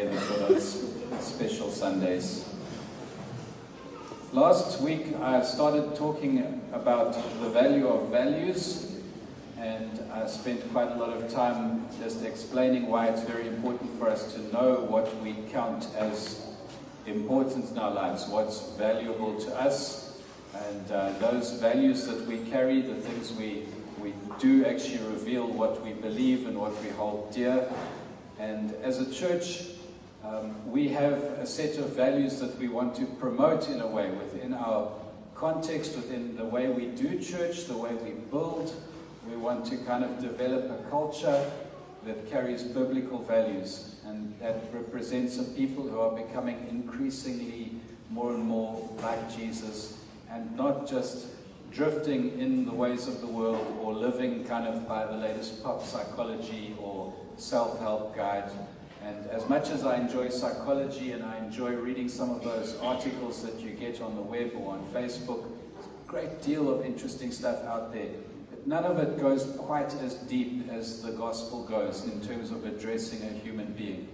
together for those special Sundays. Last week I started talking about the value of values, and I spent quite a lot of time just explaining why it's very important for us to know what we count as important in our lives, what's valuable to us, and uh, those values that we carry, the things we, we do actually reveal what we believe and what we hold dear. And as a church, um, we have a set of values that we want to promote in a way within our context, within the way we do church, the way we build. We want to kind of develop a culture that carries biblical values and that represents a people who are becoming increasingly more and more like Jesus and not just drifting in the ways of the world or living kind of by the latest pop psychology or self help guide and as much as I enjoy psychology and I enjoy reading some of those articles that you get on the web or on Facebook, there's a great deal of interesting stuff out there. But none of it goes quite as deep as the gospel goes in terms of addressing a human being.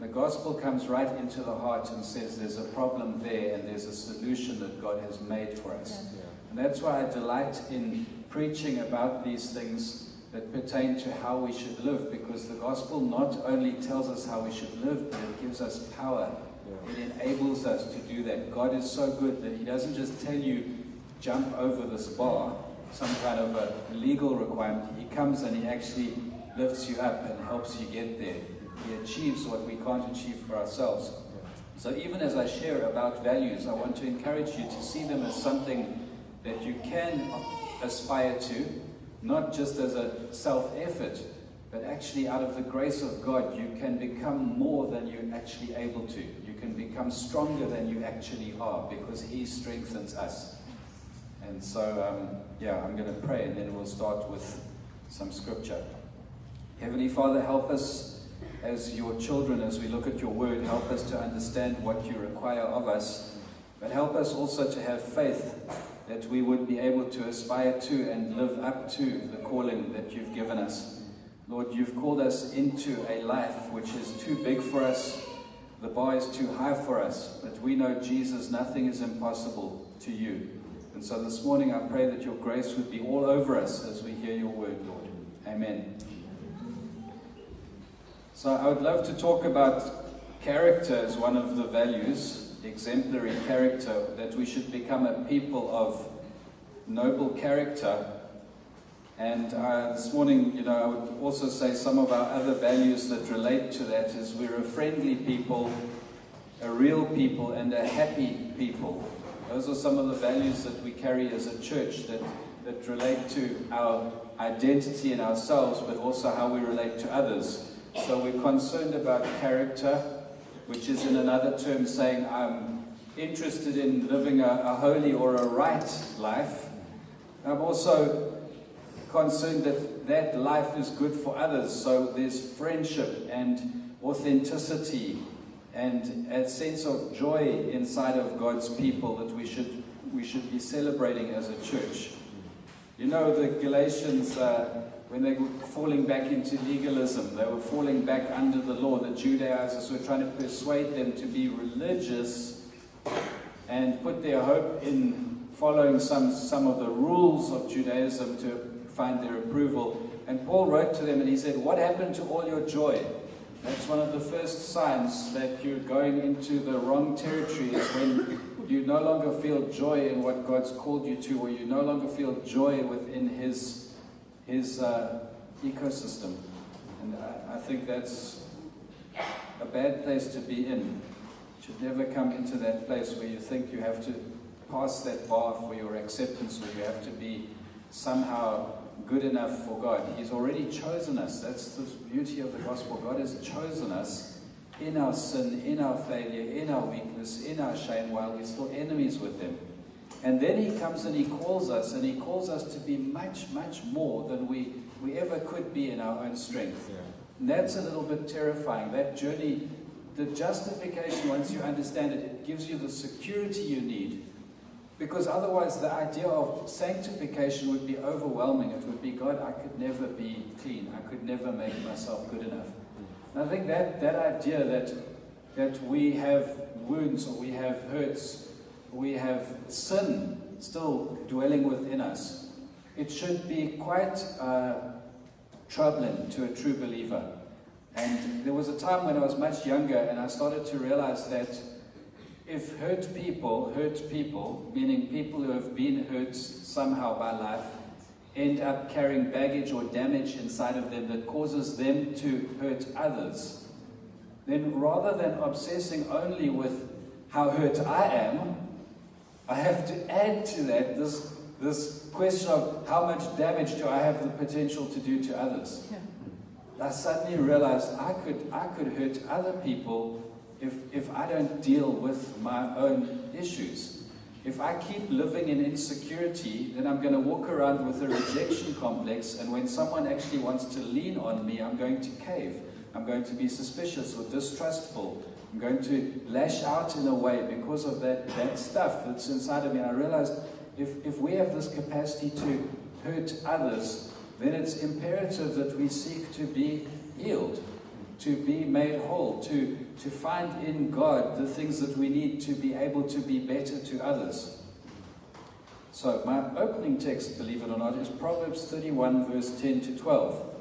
The gospel comes right into the heart and says there's a problem there and there's a solution that God has made for us. And that's why I delight in preaching about these things that pertain to how we should live because the gospel not only tells us how we should live, but it gives us power. Yeah. It enables us to do that. God is so good that He doesn't just tell you, jump over this bar, some kind of a legal requirement. He comes and He actually lifts you up and helps you get there. He achieves what we can't achieve for ourselves. So, even as I share about values, I want to encourage you to see them as something that you can aspire to, not just as a self effort, but actually out of the grace of God, you can become more than you're actually able to. You can become stronger than you actually are because He strengthens us. And so, um, yeah, I'm going to pray and then we'll start with some scripture. Heavenly Father, help us as your children as we look at your word. Help us to understand what you require of us, but help us also to have faith that we would be able to aspire to and live up to the calling that you've given us. Lord, you've called us into a life which is too big for us. The bar is too high for us, but we know, Jesus, nothing is impossible to you. And so this morning I pray that your grace would be all over us as we hear your word, Lord. Amen. So I would love to talk about character as one of the values exemplary character, that we should become a people of noble character. And uh, this morning, you know, I would also say some of our other values that relate to that is we're a friendly people, a real people, and a happy people. Those are some of the values that we carry as a church that, that relate to our identity in ourselves, but also how we relate to others. So we're concerned about character which is in another term saying I'm interested in living a, a holy or a right life. I'm also concerned that that life is good for others. So there's friendship and authenticity and a sense of joy inside of God's people that we should we should be celebrating as a church. You know, the Galatians. Uh, when they were falling back into legalism, they were falling back under the law. The Judaizers were trying to persuade them to be religious and put their hope in following some, some of the rules of Judaism to find their approval. And Paul wrote to them and he said, What happened to all your joy? That's one of the first signs that you're going into the wrong territory is when you no longer feel joy in what God's called you to, or you no longer feel joy within His his uh, ecosystem. And I, I, think that's a bad place to be in. You should never come into that place where you think you have to pass that bar for your acceptance or you have to be somehow good enough for God. He's already chosen us. That's the beauty of the gospel. God has chosen us in our sin, in our failure, in our weakness, in our shame, while we're still enemies with Him. And then he comes and he calls us, and he calls us to be much, much more than we, we ever could be in our own strength. Yeah. And that's a little bit terrifying. That journey, the justification, once you understand it, it gives you the security you need. Because otherwise, the idea of sanctification would be overwhelming. It would be, God, I could never be clean. I could never make myself good enough. And I think that, that idea that that we have wounds or we have hurts, we have sin still dwelling within us. It should be quite uh, troubling to a true believer. And there was a time when I was much younger and I started to realize that if hurt people, hurt people, meaning people who have been hurt somehow by life, end up carrying baggage or damage inside of them that causes them to hurt others, then rather than obsessing only with how hurt I am, I have to add to that this, this question of how much damage do I have the potential to do to others. Yeah. I suddenly realized I could, I could hurt other people if, if I don't deal with my own issues. If I keep living in insecurity, then I'm going to walk around with a rejection complex, and when someone actually wants to lean on me, I'm going to cave. I'm going to be suspicious or distrustful. I'm going to lash out in a way because of that, that stuff that's inside of me. And I realized if, if we have this capacity to hurt others, then it's imperative that we seek to be healed to be made whole, to, to find in God the things that we need to be able to be better to others. So, my opening text, believe it or not, is Proverbs 31, verse 10 to 12.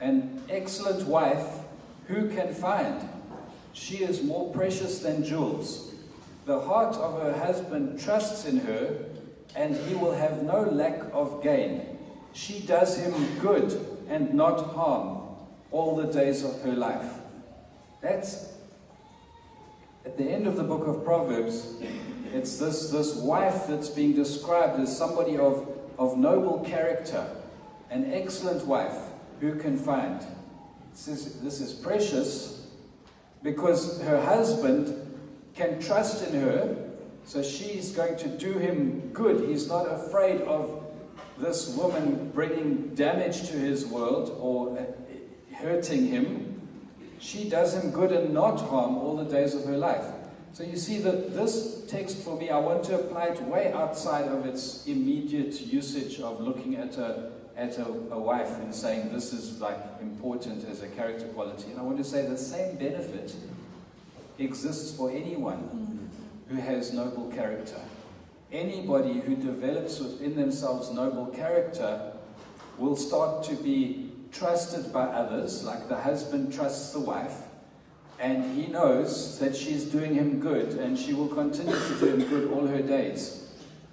An excellent wife, who can find? She is more precious than jewels. The heart of her husband trusts in her, and he will have no lack of gain. She does him good and not harm all the days of her life. That's at the end of the book of Proverbs, it's this, this wife that's being described as somebody of, of noble character, an excellent wife who can find. This is, this is precious because her husband can trust in her, so she's going to do him good. He's not afraid of this woman bringing damage to his world or hurting him, she does him good and not harm all the days of her life. So you see that this text for me, I want to apply it way outside of its immediate usage of looking at a at a, a wife and saying this is like important as a character quality. And I want to say the same benefit exists for anyone mm-hmm. who has noble character. Anybody who develops within themselves noble character will start to be trusted by others, like the husband trusts the wife, and he knows that she's doing him good and she will continue to do him good all her days.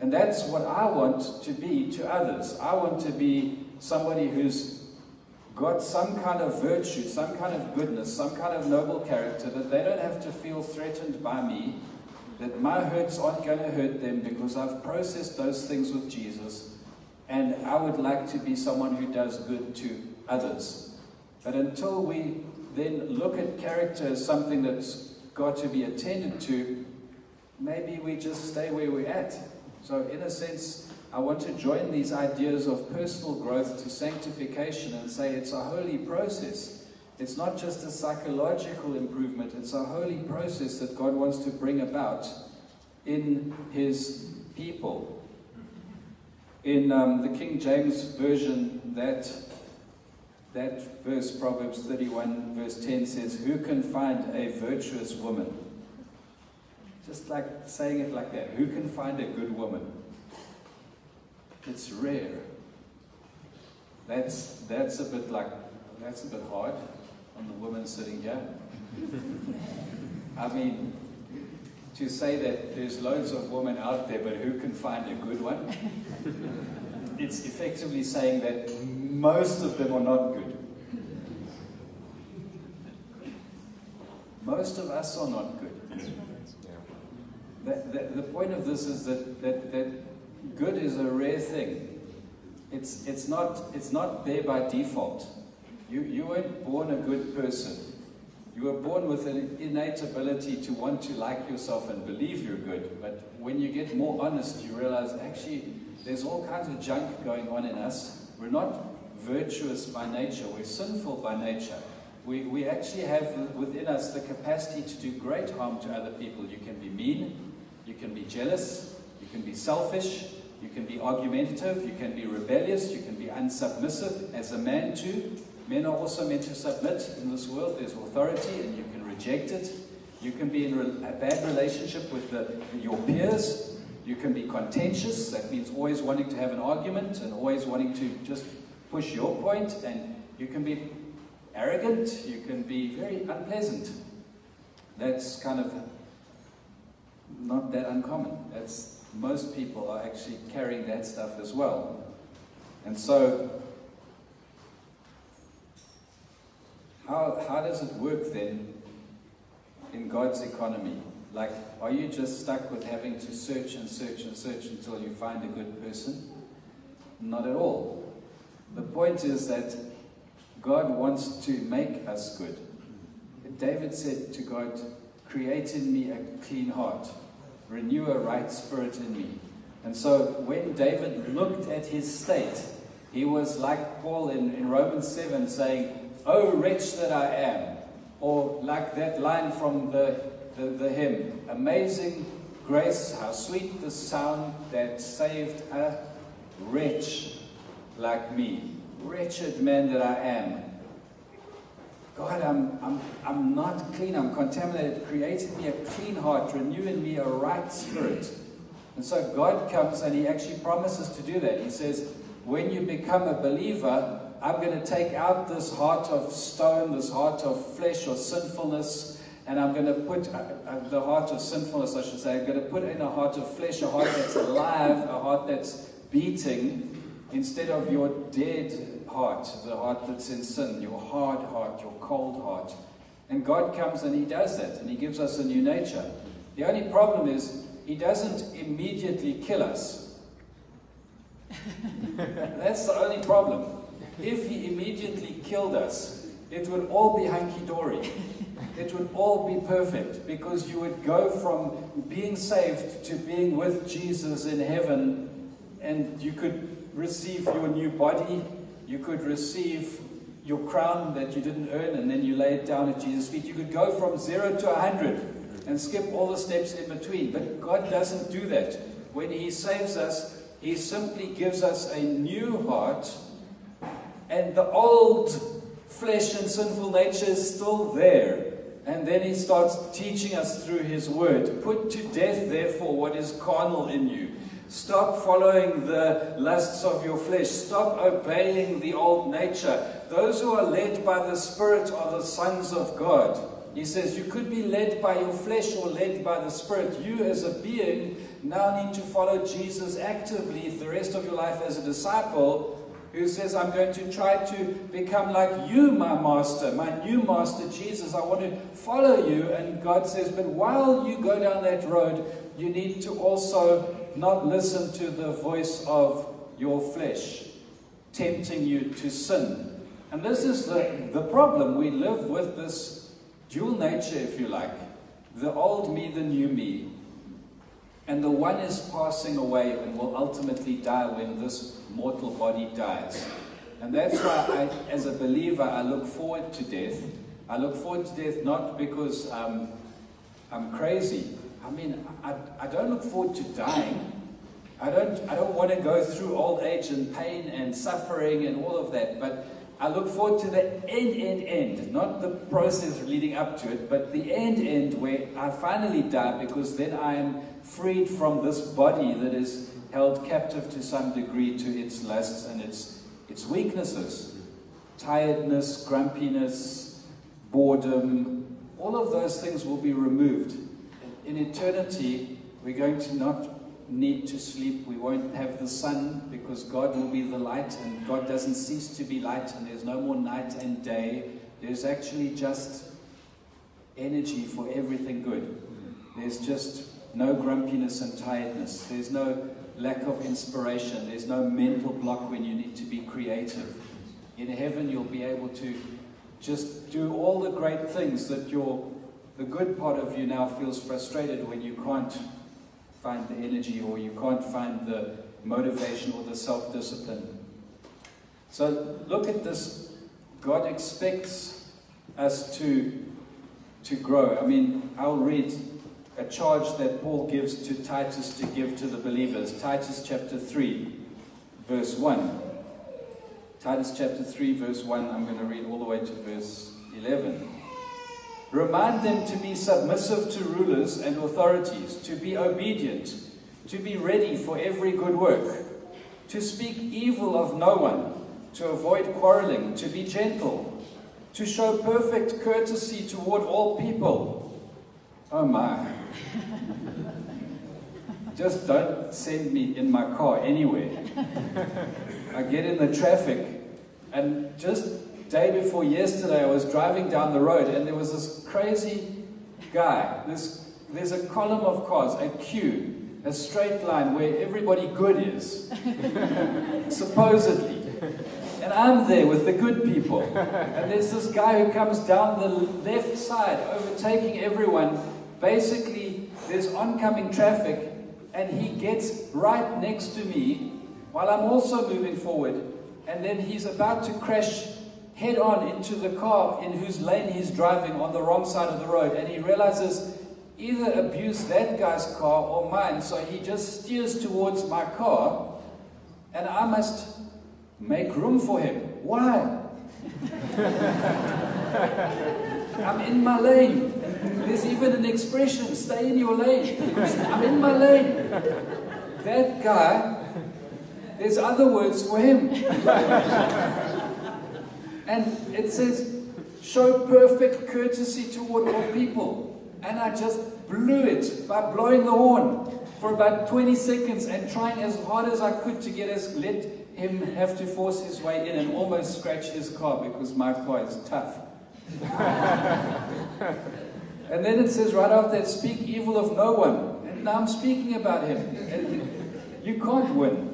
And that's what I want to be to others. I want to be somebody who's got some kind of virtue, some kind of goodness, some kind of noble character that they don't have to feel threatened by me, that my hurts aren't going to hurt them because I've processed those things with Jesus. And I would like to be someone who does good to others. But until we then look at character as something that's got to be attended to, maybe we just stay where we're at. So, in a sense, I want to join these ideas of personal growth to sanctification and say it's a holy process. It's not just a psychological improvement, it's a holy process that God wants to bring about in His people. In um, the King James Version, that that verse, Proverbs 31, verse 10 says, Who can find a virtuous woman? Just like saying it like that. Who can find a good woman? It's rare. That's, that's a bit like, that's a bit hard on the woman sitting here. I mean, to say that there's loads of women out there, but who can find a good one? it's effectively saying that most of them are not good. Most of us are not good. The, the, the point of this is that, that, that good is a rare thing. It's, it's, not, it's not there by default. You, you weren't born a good person. You were born with an innate ability to want to like yourself and believe you're good. But when you get more honest, you realize actually there's all kinds of junk going on in us. We're not virtuous by nature, we're sinful by nature. We, we actually have within us the capacity to do great harm to other people. You can be mean, you can be jealous, you can be selfish, you can be argumentative, you can be rebellious, you can be unsubmissive as a man too. Men are also meant to submit in this world. There's authority and you can reject it. You can be in a bad relationship with the, your peers. You can be contentious. That means always wanting to have an argument and always wanting to just push your point. And you can be arrogant. You can be very unpleasant. That's kind of not that uncommon. That's most people are actually carrying that stuff as well. And so, how, how does it work then in God's economy? Like, are you just stuck with having to search and search and search until you find a good person? Not at all. The point is that God wants to make us good. David said to God, Create in me a clean heart renew a right spirit in me. And so when David looked at his state, he was like Paul in, in Romans 7 saying, Oh, wretch that I am. Or like that line from the, the, the hymn, Amazing grace, how sweet the sound that saved a wretch like me. Wretched man that I am. God, I'm, I'm, I'm not clean, I'm contaminated. Create in me a clean heart, renew in me a right spirit. And so God comes and He actually promises to do that. He says, When you become a believer, I'm going to take out this heart of stone, this heart of flesh or sinfulness, and I'm going to put uh, uh, the heart of sinfulness, I should say, I'm going to put in a heart of flesh, a heart that's alive, a heart that's beating, instead of your dead heart, the heart that's in sin, your hard heart, your cold heart. And God comes and He does that, and He gives us a new nature. The only problem is, He doesn't immediately kill us. that's the only problem. If He immediately killed us, it would all be hunky dory. It would all be perfect because you would go from being saved to being with Jesus in heaven, and you could receive your new body you could receive your crown that you didn't earn and then you lay it down at Jesus' feet. You could go from zero to a hundred and skip all the steps in between. But God doesn't do that. When He saves us, He simply gives us a new heart, and the old flesh and sinful nature is still there. And then He starts teaching us through His word. Put to death, therefore, what is carnal in you Stop following the lusts of your flesh. Stop obeying the old nature. Those who are led by the Spirit are the sons of God. He says you could be led by your flesh or led by the Spirit. You, as a being, now need to follow Jesus actively the rest of your life as a disciple who says, I'm going to try to become like you, my master, my new master, Jesus. I want to follow you. And God says, But while you go down that road, you need to also not listen to the voice of your flesh tempting you to sin. And this is the, the problem. We live with this dual nature, if you like the old me, the new me. And the one is passing away and will ultimately die when this mortal body dies. And that's why, I, as a believer, I look forward to death. I look forward to death not because um, I'm crazy, I mean, I, I don't look forward to dying. I don't, I don't want to go through old age and pain and suffering and all of that, but I look forward to the end, end, end. Not the process leading up to it, but the end, end where I finally die because then I am freed from this body that is held captive to some degree to its lusts and its, its weaknesses. Tiredness, grumpiness, boredom, all of those things will be removed in eternity, we're going to not need to sleep. We won't have the sun because God will be the light, and God doesn't cease to be light, and there's no more night and day. There's actually just energy for everything good. There's just no grumpiness and tiredness. There's no lack of inspiration. There's no mental block when you need to be creative. In heaven, you'll be able to just do all the great things that your the good part of you now feels frustrated when you can't find the energy or you can't find the motivation or the self discipline. So look at this. God expects us to, to grow. I mean, I'll read a charge that Paul gives to Titus to give to the believers. Titus chapter 3, verse 1. Titus chapter 3, verse 1, I'm going to read all the way to verse 11. Remind them to be submissive to rulers and authorities, to be obedient, to be ready for every good work, to speak evil of no one, to avoid quarreling, to be gentle, to show perfect courtesy toward all people. Oh my. Just don't send me in my car anywhere. I get in the traffic, and just day before yesterday, I was driving down the road and there was this crazy guy. This, there's a column of cars, a queue, a straight line where everybody good is, supposedly. And I'm there with the good people. And there's this guy who comes down the left side, overtaking everyone. Basically, there's oncoming traffic, and he gets right next to me while I'm also moving forward. And then he's about to crash head on into the car in whose lane he's driving on the wrong side of the road. And he realizes either abuse that guy's car or mine. So he just steers towards my car. And I must make room for him. Why? I'm in my lane. There's even an expression stay in your lane. I'm in my lane. That guy, there's other words for him. And it says, show perfect courtesy toward all people. And I just blew it by blowing the horn for about 20 seconds and trying as hard as I could to get us, let him have to force his way in and almost scratch his car because my car is tough. and then it says right after that, speak evil of no one. And now I'm speaking about him. And you can't win.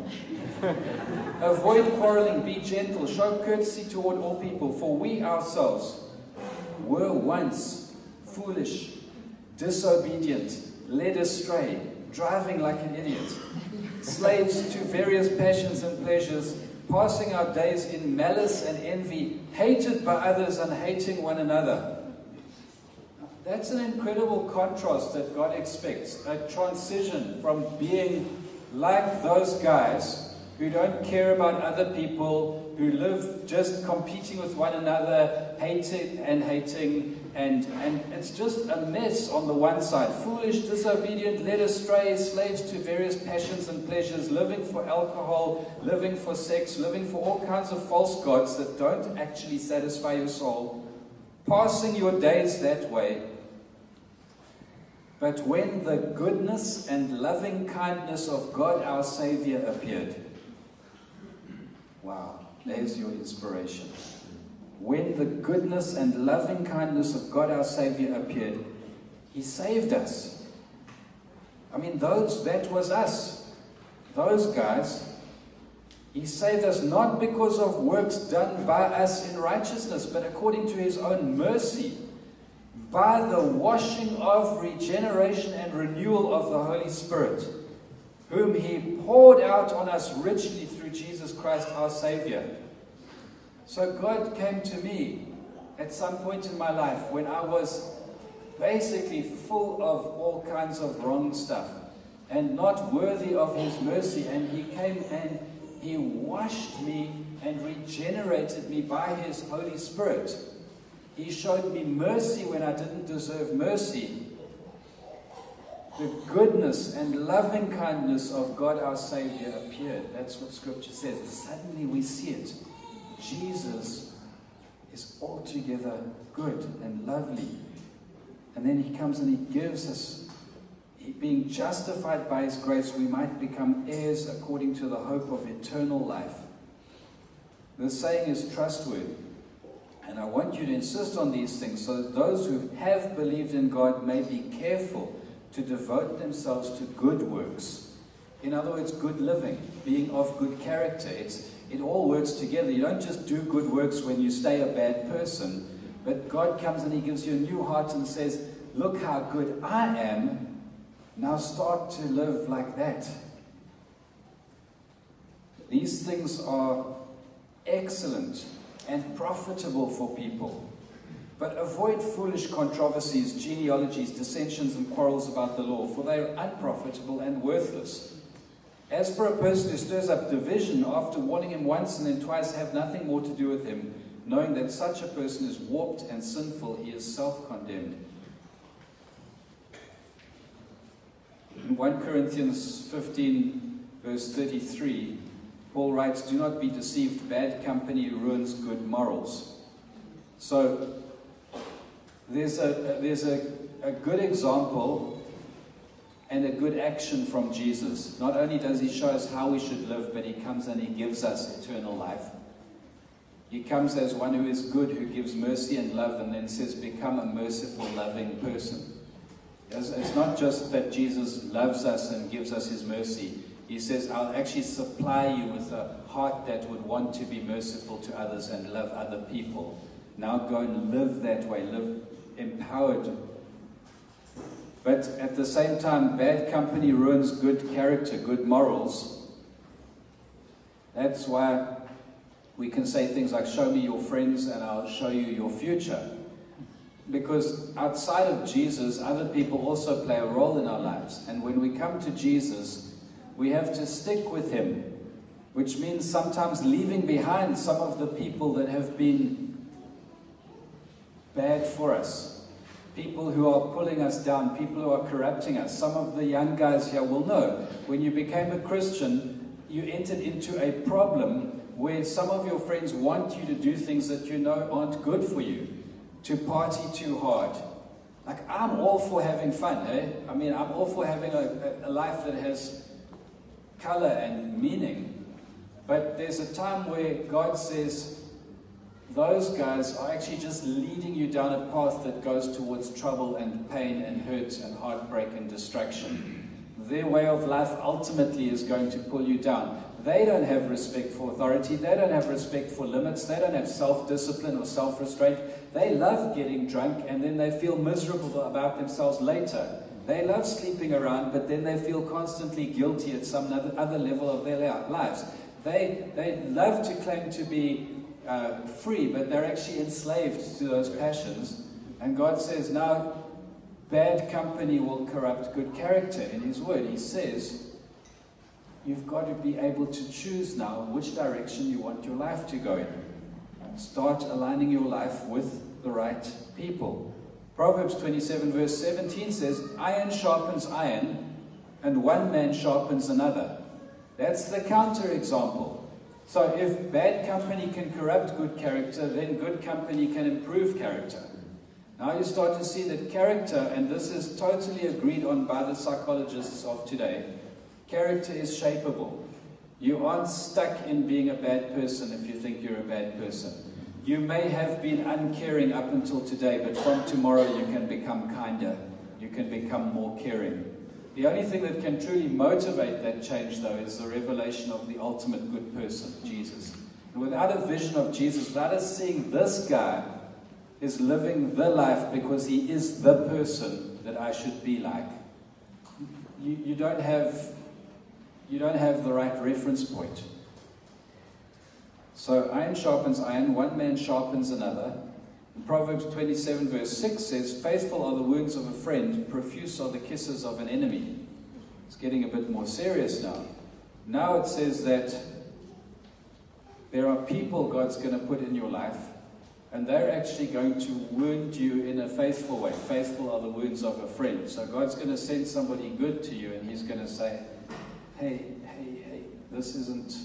Avoid quarreling, be gentle, show courtesy toward all people, for we ourselves were once foolish, disobedient, led astray, driving like an idiot, slaves to various passions and pleasures, passing our days in malice and envy, hated by others and hating one another. That's an incredible contrast that God expects a transition from being like those guys who don't care about other people, who live just competing with one another, hating and hating, and, and it's just a mess on the one side. Foolish, disobedient, led astray, slaves to various passions and pleasures, living for alcohol, living for sex, living for all kinds of false gods that don't actually satisfy your soul, passing your days that way. But when the goodness and loving kindness of God our Savior appeared, Wow, there's your inspiration. When the goodness and loving kindness of God our Savior appeared, He saved us. I mean, those that was us. Those guys. He saved us not because of works done by us in righteousness, but according to His own mercy, by the washing of regeneration and renewal of the Holy Spirit whom he poured out on us richly Christ our Savior. So God came to me at some point in my life when I was basically full of all kinds of wrong stuff and not worthy of his mercy. And he came and he washed me and regenerated me by his Holy Spirit. He showed me mercy when I didn't deserve mercy the goodness and loving kindness of God our Savior appeared. That's what Scripture says. Suddenly we see it. Jesus is altogether good and lovely. And then he comes and he gives us, being justified by his grace, we might become heirs according to the hope of eternal life. The saying is trustworthy. And I want you to insist on these things so that those who have believed in God may be careful to devote themselves to good works. In other words, good living, being of good character. It's, it all works together. You don't just do good works when you stay a bad person, but God comes and He gives you a new heart and says, Look how good I am. Now start to live like that. These things are excellent and profitable for people. But avoid foolish controversies, genealogies, dissensions, and quarrels about the law, for they are unprofitable and worthless. As for a person who stirs up division after warning him once and then twice, have nothing more to do with him, knowing that such a person is warped and sinful, he is self condemned. In 1 Corinthians 15, verse 33, Paul writes, Do not be deceived, bad company ruins good morals. So, there's a, there's a, a good example and a good action from Jesus. Not only does he show us how we should live, but he comes and he gives us eternal life. He comes as one who is good, who gives mercy and love, and then says, Become a merciful, loving person. It's not just that Jesus loves us and gives us his mercy. He says, I'll actually supply you with a heart that would want to be merciful to others and love other people. Now go and live that way, live empowered. But at the same time, bad company ruins good character, good morals. That's why we can say things like, Show me your friends and I'll show you your future. Because outside of Jesus, other people also play a role in our lives. And when we come to Jesus, we have to stick with him, which means sometimes leaving behind some of the people that have been bad for us. People who are pulling us down, people who are corrupting us. Some of the young guys here will know when you became a Christian, you entered into a problem where some of your friends want you to do things that you know aren't good for you to party too hard. Like, I'm all for having fun, eh? I mean, I'm all for having a, a, life that has color and meaning. But there's a time where God says, those guys are actually just leading you down a path that goes towards trouble and pain and hurt and heartbreak and destruction. Their way of life ultimately is going to pull you down. They don't have respect for authority. They don't have respect for limits. They don't have self discipline or self restraint. They love getting drunk and then they feel miserable about themselves later. They love sleeping around, but then they feel constantly guilty at some other level of their lives. They, they love to claim to be uh, free, but they're actually enslaved to those passions. And God says, now, bad company will corrupt good character. In His Word, He says, you've got to be able to choose now which direction you want your life to go in. Start aligning your life with the right people. Proverbs 27, verse 17 says, Iron sharpens iron, and one man sharpens another. That's the counter example. So, if bad company can corrupt good character, then good company can improve character. Now you start to see that character, and this is totally agreed on by the psychologists of today, character is shapeable. You aren't stuck in being a bad person if you think you're a bad person. You may have been uncaring up until today, but from tomorrow you can become kinder. You can become more caring. The only thing that can truly motivate that change, though, is the revelation of the ultimate good person, Jesus. And without a vision of Jesus, without us seeing this guy is living the life because he is the person that I should be like, you, you don't have you don't have the right reference point. So iron sharpens iron, one man sharpens another. Proverbs 27, verse 6 says, Faithful are the words of a friend, profuse are the kisses of an enemy. It's getting a bit more serious now. Now it says that there are people God's going to put in your life, and they're actually going to wound you in a faithful way. Faithful are the wounds of a friend. So God's going to send somebody good to you, and He's going to say, hey, hey, hey, this isn't,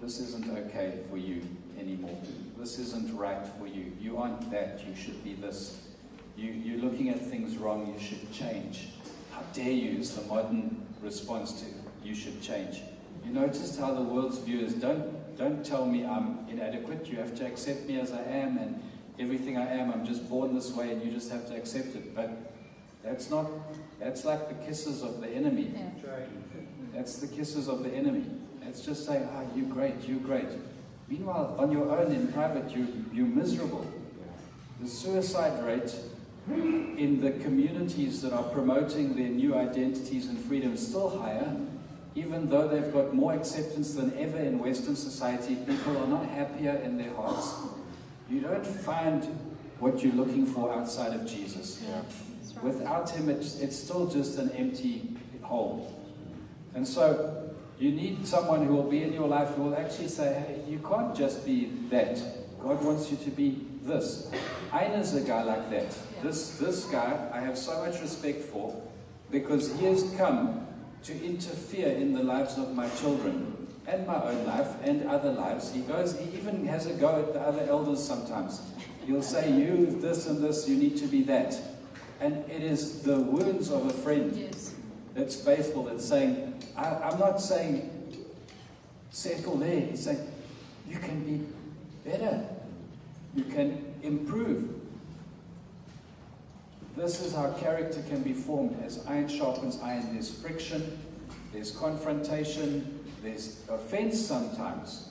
this isn't okay for you anymore. This isn't right for you. You aren't that. You should be this. You, you're looking at things wrong. You should change. How dare you is the modern response to you should change. You noticed how the world's view is don't, don't tell me I'm inadequate. You have to accept me as I am and everything I am. I'm just born this way and you just have to accept it. But that's not, that's like the kisses of the enemy. Yeah. That's the kisses of the enemy. It's just saying, ah, you're great, you're great. Meanwhile, on your own in private, you, you're miserable. The suicide rate in the communities that are promoting their new identities and freedom is still higher, even though they've got more acceptance than ever in Western society. People are not happier in their hearts. You don't find what you're looking for outside of Jesus. Yeah. Without Him, it's, it's still just an empty hole. And so you need someone who will be in your life who will actually say, hey, you can't just be that. God wants you to be this. Ayn is a guy like that. This, this guy I have so much respect for because he has come to interfere in the lives of my children and my own life and other lives. He goes, he even has a go at the other elders sometimes. He'll say, You, this and this, you need to be that. And it is the wounds of a friend Yes. That's faithful that's saying, I, I'm not saying settle there. He's saying, You can be better. You can improve. This is how character can be formed. As iron sharpens iron, there's friction, there's confrontation, there's offense sometimes.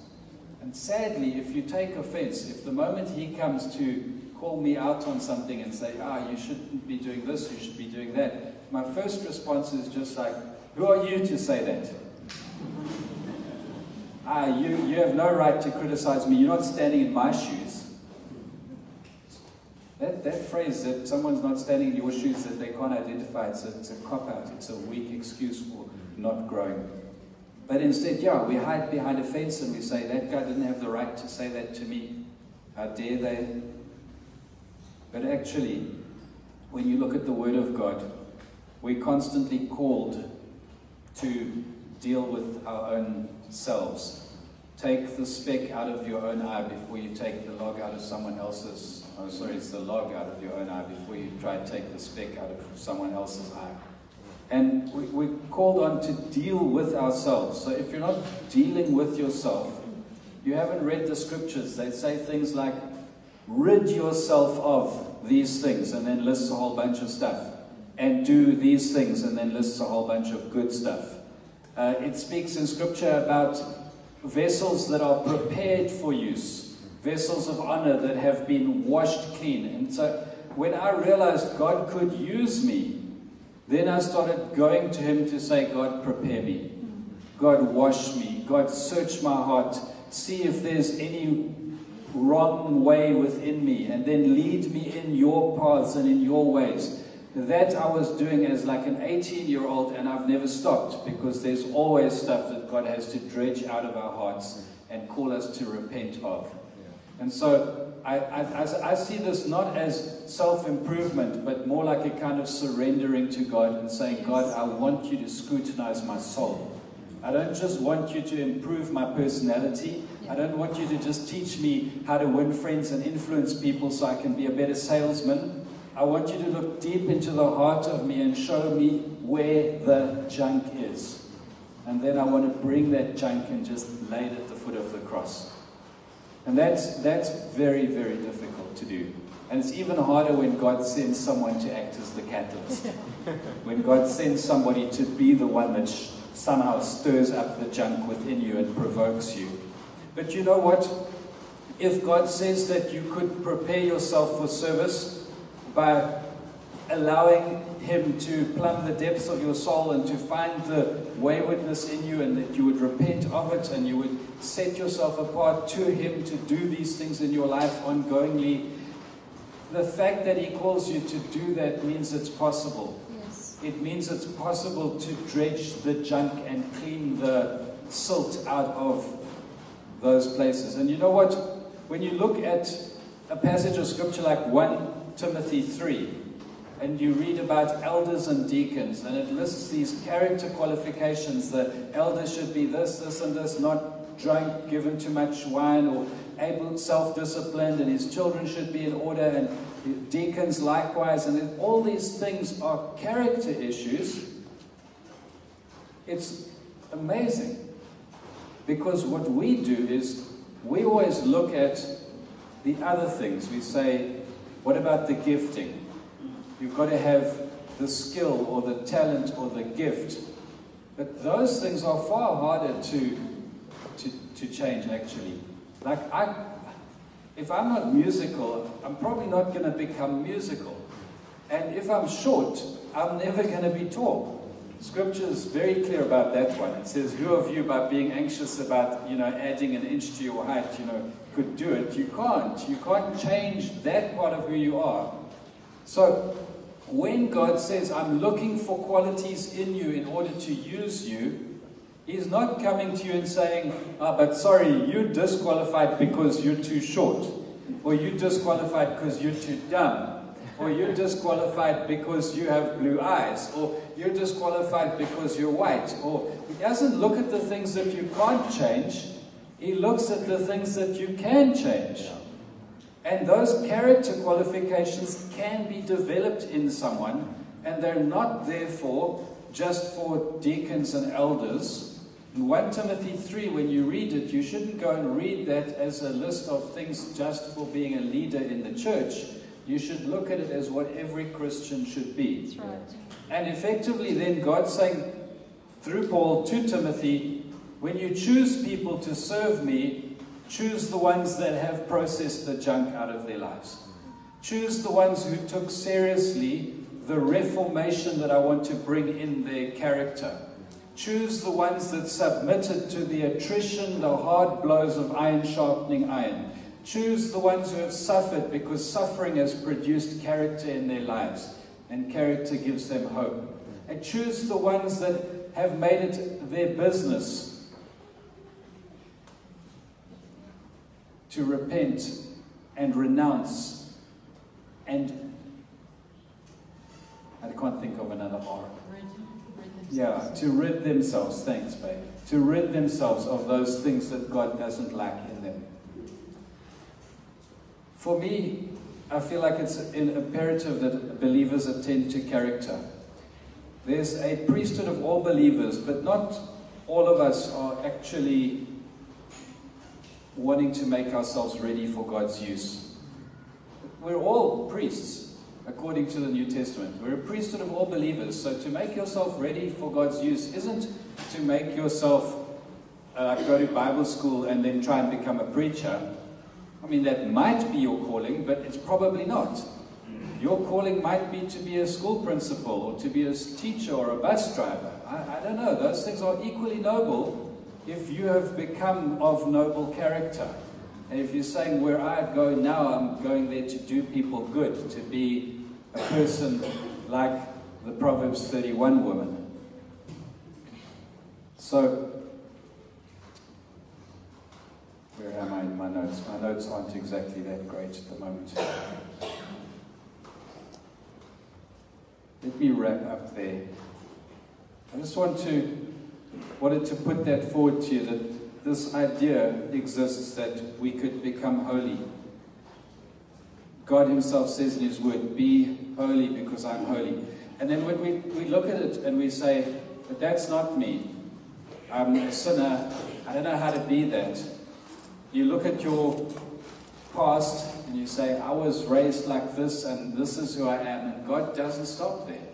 And sadly, if you take offense, if the moment he comes to call me out on something and say, ah, you shouldn't be doing this, you should be doing that, my first response is just like, who are you to say that? Ah, you, you have no right to criticize me. You're not standing in my shoes. That, that phrase that someone's not standing in your shoes that they can't identify, it's a, it's a cop out, it's a weak excuse for not growing. But instead, yeah, we hide behind a fence and we say, that guy didn't have the right to say that to me. How dare they? But actually, when you look at the Word of God, we're constantly called to deal with our own selves. Take the speck out of your own eye before you take the log out of someone else's. Oh, sorry, it's the log out of your own eye before you try to take the speck out of someone else's eye. And we, we're called on to deal with ourselves. So if you're not dealing with yourself, you haven't read the scriptures. They say things like, rid yourself of these things, and then lists a whole bunch of stuff. And do these things, and then lists a whole bunch of good stuff. Uh, it speaks in scripture about vessels that are prepared for use, vessels of honor that have been washed clean. And so when I realized God could use me, then I started going to Him to say, God, prepare me. God, wash me. God, search my heart. See if there's any wrong way within me, and then lead me in your paths and in your ways. That I was doing as like an 18 year old, and I've never stopped because there's always stuff that God has to dredge out of our hearts and call us to repent of. And so I, I, I- I see this not as self improvement, but more like a kind of surrendering to God and saying, God, I want you to scrutinize my soul. I don't just want you to improve my personality. I don't want you to just teach me how to win friends and influence people so I can be a better salesman. I want you to look deep into the heart of me and show me where the junk is. And then I want to bring that junk and just lay it at the foot of the cross. And that's, that's very, very difficult to do. And it's even harder when God sends someone to act as the catalyst. when God sends somebody to be the one that sh- somehow stirs up the junk within you and provokes you. But you know what? If God says that you could prepare yourself for service by allowing Him to plumb the depths of your soul and to find the waywardness in you, and that you would repent of it and you would set yourself apart to Him to do these things in your life ongoingly. The fact that He calls you to do that means it's possible. Yes. It means it's possible to dredge the junk and clean the silt out of those places. And you know what? When you look at a passage of scripture like 1 Timothy 3, and you read about elders and deacons, and it lists these character qualifications. The elder should be this, this, and this, not drunk, given too much wine, or able, self disciplined, and his children should be in order, and deacons likewise. And all these things are character issues. It's amazing. Because what we do is we always look at the other things. We say, what about the gifting? You've got to have the skill or the talent or the gift. But those things are far harder to, to, to change, actually. Like, I, if I'm not musical, I'm probably not going to become musical. And if I'm short, I'm never going to be tall. Scripture is very clear about that one. It says, "Who of you, by being anxious about, you know, adding an inch to your height, you know, could do it?" You can't. You can't change that part of who you are. So, when God says, "I'm looking for qualities in you in order to use you," He's not coming to you and saying, "Ah, but sorry, you're disqualified because you're too short." or you're disqualified because you're too dumb, or you're disqualified because you have blue eyes, or you're disqualified because you're white, or he doesn't look at the things that you can't change, he looks at the things that you can change. And those character qualifications can be developed in someone, and they're not therefore just for deacons and elders. In 1 Timothy 3, when you read it, you shouldn't go and read that as a list of things just for being a leader in the church. You should look at it as what every Christian should be. Right. And effectively, then God's saying through Paul to Timothy, when you choose people to serve me, choose the ones that have processed the junk out of their lives. Choose the ones who took seriously the reformation that I want to bring in their character. Choose the ones that submitted to the attrition, the hard blows of iron sharpening iron. Choose the ones who have suffered because suffering has produced character in their lives, and character gives them hope. And choose the ones that have made it their business to repent and renounce and I can't think of another R. Yeah, to rid themselves, thanks, babe. To rid themselves of those things that God doesn't like in them. For me, I feel like it's an imperative that believers attend to character. There's a priesthood of all believers, but not all of us are actually wanting to make ourselves ready for God's use. We're all priests, according to the New Testament. We're a priesthood of all believers. So to make yourself ready for God's use isn't to make yourself uh, go to Bible school and then try and become a preacher. I mean, that might be your calling, but it's probably not. Your calling might be to be a school principal or to be a teacher or a bus driver. I, I don't know. Those things are equally noble if you have become of noble character. And if you're saying, where I go now, I'm going there to do people good, to be a person like the Proverbs 31 woman. So, where am I in my notes? My notes aren't exactly that great at the moment. Let me wrap up there. I just want to wanted to put that forward to you that this idea exists that we could become holy. God Himself says in His Word, Be holy because I'm holy. And then when we, we look at it and we say, But that's not me. I'm a sinner. I don't know how to be that. You look at your past and you say, I was raised like this and this is who I am. And God doesn't stop there.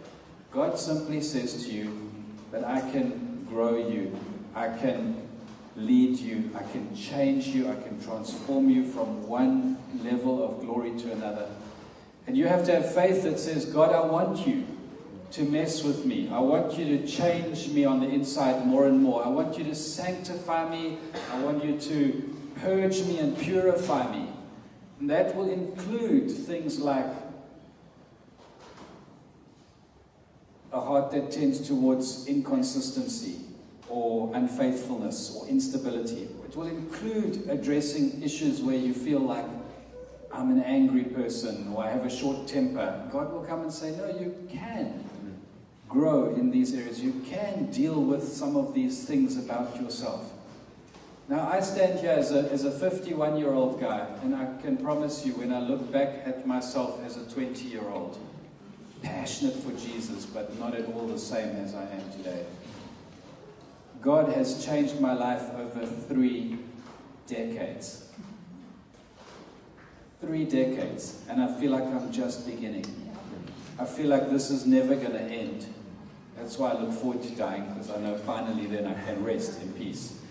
God simply says to you that I can grow you, I can lead you, I can change you, I can transform you from one level of glory to another. And you have to have faith that says, God, I want you to mess with me. I want you to change me on the inside more and more. I want you to sanctify me. I want you to purge me and purify me. And that will include things like a heart that tends towards inconsistency or unfaithfulness or instability. It will include addressing issues where you feel like I'm an angry person or I have a short temper. God will come and say, No, you can grow in these areas. You can deal with some of these things about yourself. Now, I stand here as a, as a 51 year old guy, and I can promise you, when I look back at myself as a 20 year old, passionate for Jesus, but not at all the same as I am today. God has changed my life over three decades. Three decades, and I feel like I'm just beginning. I feel like this is never going to end. That's why I look forward to dying, because I know finally then I can rest in peace.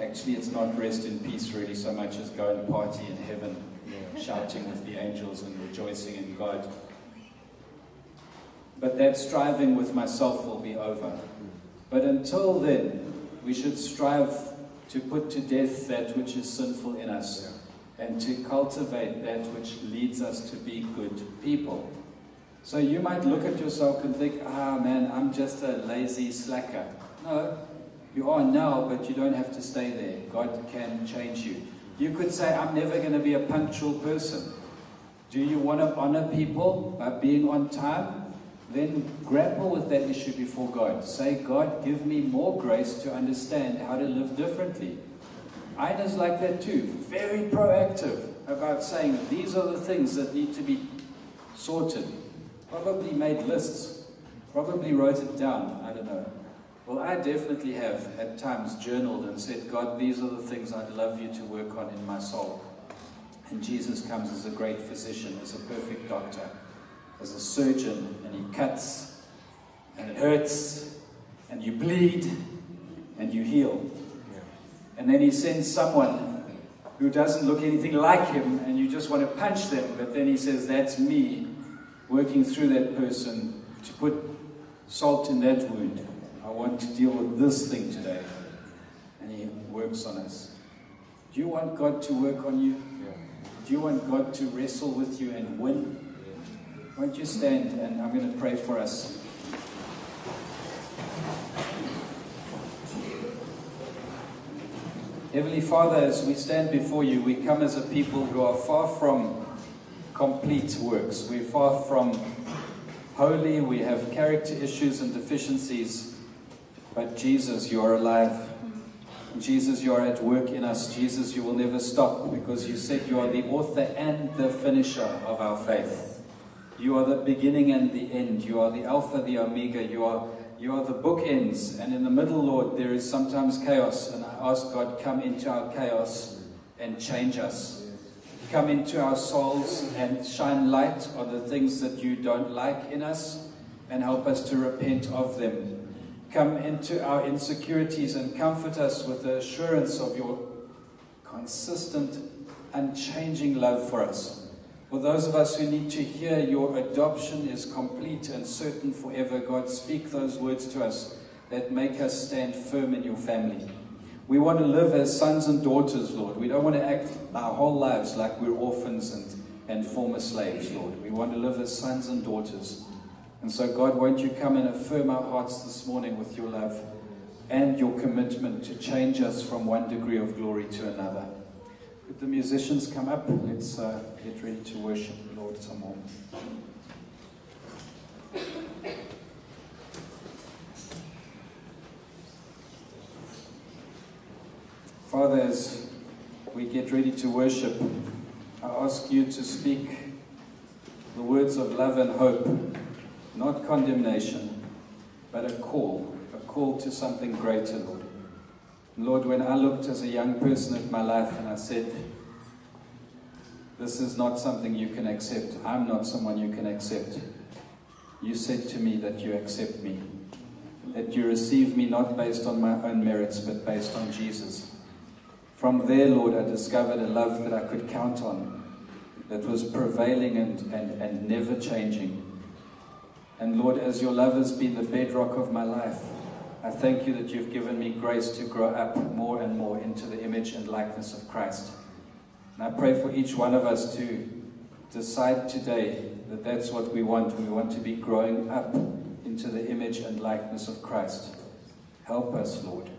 Actually, it's not rest in peace really so much as go and party in heaven, shouting with the angels and rejoicing in God. But that striving with myself will be over. But until then, we should strive to put to death that which is sinful in us and to cultivate that which leads us to be good people. So you might look at yourself and think, ah, man, I'm just a lazy slacker. No, you are now, but you don't have to stay there. God can change you. You could say, I'm never going to be a punctual person. Do you want to honor people by being on time? Then grapple with that issue before God. Say, God, give me more grace to understand how to live differently. Ina's like that too. Very proactive about saying these are the things that need to be sorted. Probably made lists. Probably wrote it down. I don't know. Well, I definitely have at times journaled and said, God, these are the things I'd love you to work on in my soul. And Jesus comes as a great physician, as a perfect doctor, as a surgeon, and he cuts, and it hurts, and you bleed, and you heal. And then he sends someone who doesn't look anything like him, and you just want to punch them, but then he says, That's me working through that person to put salt in that wound. I want to deal with this thing today. And he works on us. Do you want God to work on you? Do you want God to wrestle with you and win? Won't you stand and I'm going to pray for us. Heavenly Father, as we stand before you, we come as a people who are far from complete works. We're far from holy. We have character issues and deficiencies. But Jesus, you are alive. Jesus, you are at work in us. Jesus, you will never stop because you said you are the author and the finisher of our faith. You are the beginning and the end. You are the Alpha, the Omega. You are, you are the bookends. And in the middle, Lord, there is sometimes chaos. And I ask God, come into our chaos and change us. Come into our souls and shine light on the things that you don't like in us and help us to repent of them come into our insecurities and comfort us with the assurance of your consistent, unchanging love for us. For those of us who need to hear your adoption is complete and certain forever, God, speak those words to us that make us stand firm in your family. We want to live as sons and daughters, Lord. We don't want to act our whole lives like we're orphans and, and former slaves, Lord. We want to live as sons and daughters and so, God, won't you come and affirm our hearts this morning with your love and your commitment to change us from one degree of glory to another. Could the musicians come up? Let's uh, get ready to worship the Lord some more. Father, as we get ready to worship, I ask you to speak the words of love and hope not condemnation, but a call, a call to something greater, Lord. Lord, when I looked as a young person at my life and I said, This is not something you can accept, I'm not someone you can accept, you said to me that you accept me, that you receive me not based on my own merits, but based on Jesus. From there, Lord, I discovered a love that I could count on, that was prevailing and, and, and never changing and Lord, as your love has been the bedrock of my life, I thank you that you've given me grace to grow up more and more into the image and likeness of Christ. And I pray for each one of us to decide today that that's what we want. We want to be growing up into the image and likeness of Christ. Help us, Lord.